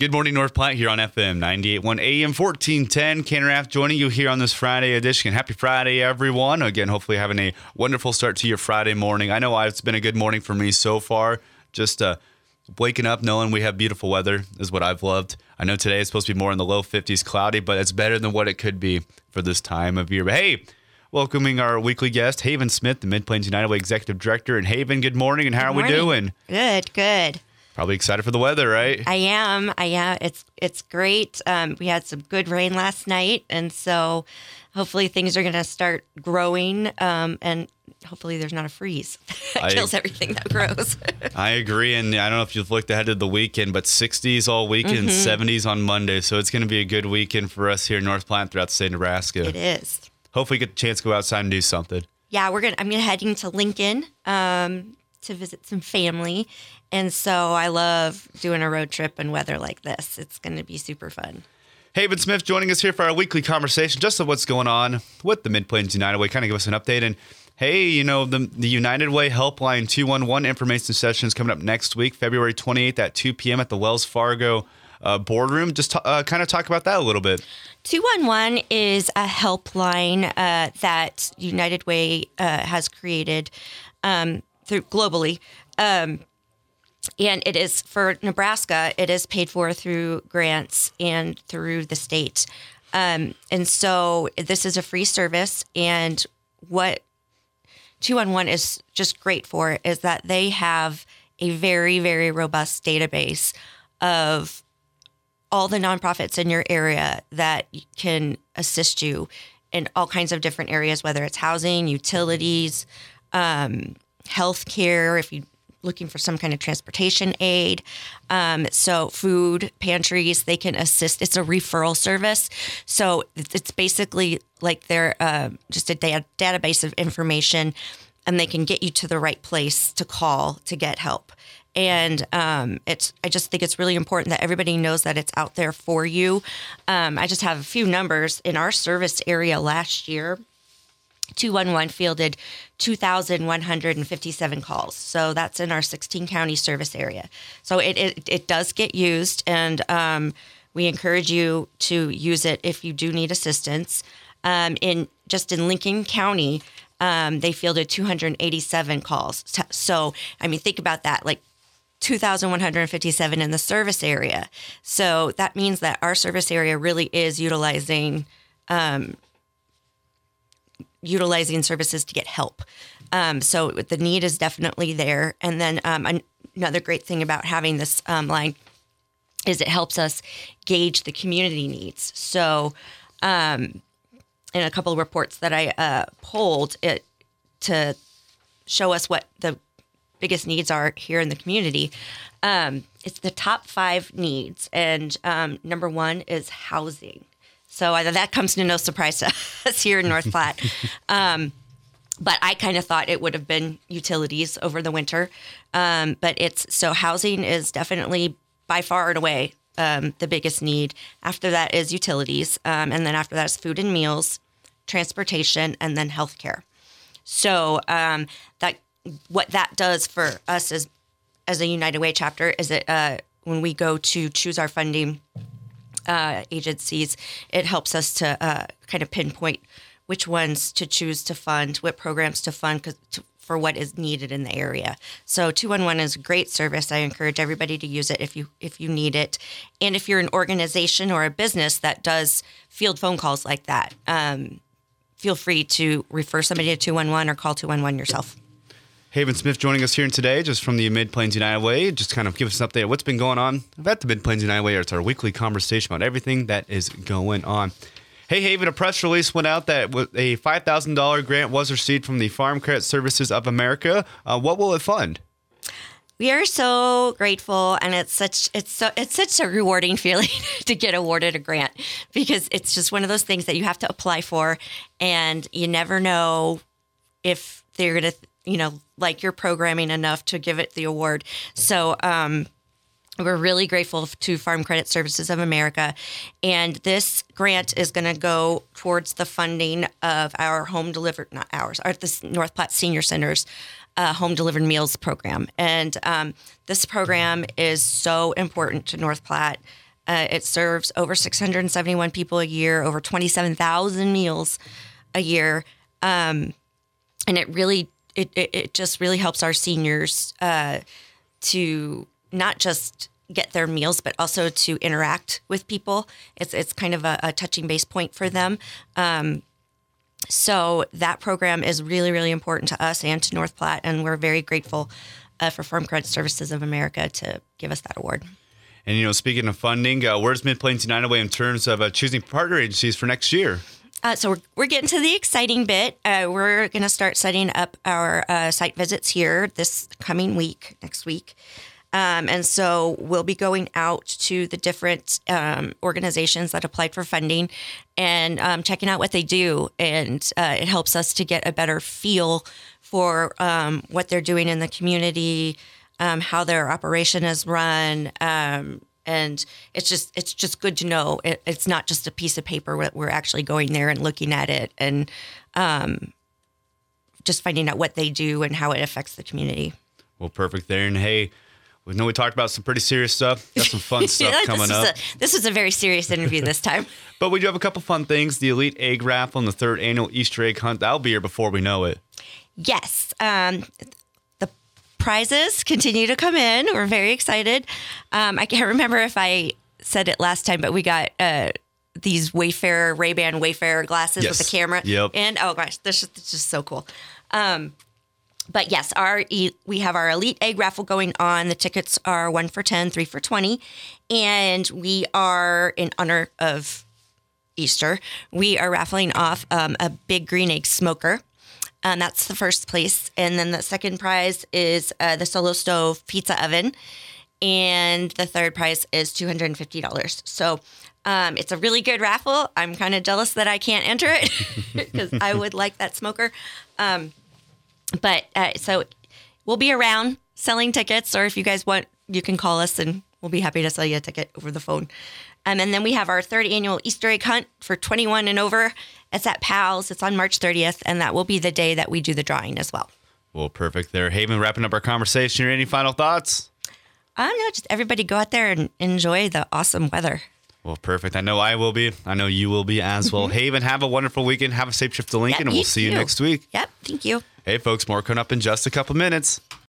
Good morning, North Platte, here on FM 98.1 AM 1410. Ken joining you here on this Friday edition. Happy Friday, everyone. Again, hopefully having a wonderful start to your Friday morning. I know it's been a good morning for me so far. Just uh, waking up knowing we have beautiful weather is what I've loved. I know today is supposed to be more in the low 50s, cloudy, but it's better than what it could be for this time of year. But hey, welcoming our weekly guest, Haven Smith, the Mid Plains United Way Executive Director. And Haven, good morning, and how Good are we doing? Good, good. Probably excited for the weather, right? I am. I am. It's it's great. Um, we had some good rain last night, and so hopefully things are going to start growing. Um, and hopefully there's not a freeze that I- kills everything that grows. I agree, and I don't know if you've looked ahead to the weekend, but 60s all weekend, Mm-hmm. 70s on Monday. So it's going to be a good weekend for us here in North Platte throughout the state of Nebraska. it is. Hopefully, get a chance to go outside and do something. Yeah, we're gonna. I'm gonna heading to Lincoln um, to visit some family, and so I love doing a road trip in weather like this. It's going to be super fun. Haven Smith joining us here for our weekly conversation just of what's going on with the Mid Plains United Way. Kind of give us an update. And hey, you know, the, the United Way Helpline 211 information session is coming up next week, February 28th at 2 p.m. at the Wells Fargo uh, boardroom. Just t- uh, kind of talk about that a little bit. 211 is a helpline uh, that United Way uh, has created um, through globally. Um, and it is for Nebraska, it is paid for through grants and through the state. Um, and so this is a free service. And what 211 is just great for is that they have a very, very robust database of all the nonprofits in your area that can assist you in all kinds of different areas, whether it's housing, utilities, um, healthcare, if you're looking for some kind of transportation aid. Um, so, food pantries, they can assist. It's a referral service. So, it's it's basically like they're uh, just a da- database of information and they can get you to the right place to call to get help. And um, it's I just think it's really important that everybody knows that it's out there for you. Um, I just have a few numbers in our service area last year. 211 fielded 2,157 calls. So that's in our 16 county service area. So it, it, it does get used, and um, we encourage you to use it if you do need assistance. Um, in just in Lincoln County, um, they fielded 287 calls. So- I mean, think about that. Like 2,157 in the service area. So that means that our service area really is utilizing utilizing services to get help. Um, so the need is definitely there. And then um, an- another great thing about having this um, line is it helps us gauge the community needs. So um, in a couple of reports that I uh, polled it to show us what the biggest needs are here in the community. Um, it's the top five needs, and um, number one is housing. So that comes to no surprise to us here in North Platte. Um, but I kind of thought it would have been utilities over the winter. Um, but it's so housing is definitely by far and away um, the biggest need. After that is utilities, um, and then after that is food and meals, transportation, and then healthcare. So um, that what that does for us as as a United Way chapter is that uh, when we go to choose our funding uh, agencies, it helps us to uh, kind of pinpoint which ones to choose to fund, what programs to fund to, for what is needed in the area. So 211 is a great service. I encourage everybody to use it if you if you need it, and if you're an organization or a business that does field phone calls like that. Um, Feel free to refer somebody to 211 or call 211 yourself. Haven Smith joining us here today, just from the Mid Plains United Way. Just kind of give us an update of what's been going on at the Mid Plains United Way. It's our weekly conversation about everything that is going on. Hey, Haven, a press release went out that a $5,000 grant was received from the Farm Credit Services of America. Uh, what will it fund? We are so grateful, and it's such it's so it's such a rewarding feeling to get awarded a grant because it's just one of those things that you have to apply for, and you never know if they're gonna you know like your programming enough to give it the award. So um, we're really grateful to Farm Credit Services of America. And this grant is going to go towards the funding of our home delivered, not ours, our this North Platte Senior Center's uh, home delivered meals program. And um, this program is so important to North Platte. Uh, it serves over 671 people a year, over 27,000 meals a year, um, and it really it, it, it just really helps our seniors uh, to not just get their meals, but also to interact with people. It's it's kind of a, a touching base point for them. Um, so that program is really really important to us and to North Platte, and we're very grateful uh, for Farm Credit Services of America to give us that award. And you know, speaking of funding, uh, where's Mid Plains United Way in terms of uh, choosing partner agencies for next year? Uh, so we're, we're getting to the exciting bit. Uh, we're going to start setting up our uh, site visits here this coming week, next week. Um, and so we'll be going out to the different um, organizations that applied for funding and um, checking out what they do. And uh, it helps us to get a better feel for um, what they're doing in the community, um, how their operation is run. Um, and it's just it's just good to know it, it's not just a piece of paper. We're actually going there and looking at it and just finding out what they do and how it affects the community. Well, perfect there. And hey, we know we talked about some pretty serious stuff. Got some fun stuff Yeah, coming this up. A, this was a very serious interview this time. But we do have a couple fun things. The Elite Egg Raffle and the third annual Easter egg hunt. That'll be here before we know it. yes. Um, prizes continue to come in. We're very excited. Um, I can't remember if I said it last time, but we got uh, these Wayfarer, Ray-Ban Wayfarer glasses with Yes. the camera. Yep. And oh gosh, this is just so cool. Um, but yes, our we have our elite egg raffle going on. The tickets are one for 10, three for 20. And we are, in honor of Easter, we are raffling off um, a big green egg smoker. Um, that's the first place. And then the second prize is uh, the Solo Stove Pizza Oven. And the third prize is $250. So um, it's a really good raffle. I'm kind of jealous that I can't enter it because I would like that smoker. Um, but uh, so we'll be around selling tickets, or if you guys want, you can call us and we'll be happy to sell you a ticket over the phone. Um, and then we have our third annual Easter egg hunt for 21 and over. It's at PALS. It's on March 30th, and that will be the day that we do the drawing as well. Well, perfect there. Haven, wrapping up our conversation. Any final thoughts? I don't know, just everybody go out there and enjoy the awesome weather. Well, perfect. I know I will be. I know you will be as well. Haven, have a wonderful weekend. Have a safe trip to Lincoln, Yeah, and we'll see you next week. Yep, thank you. Hey, folks, more coming up in just a couple minutes.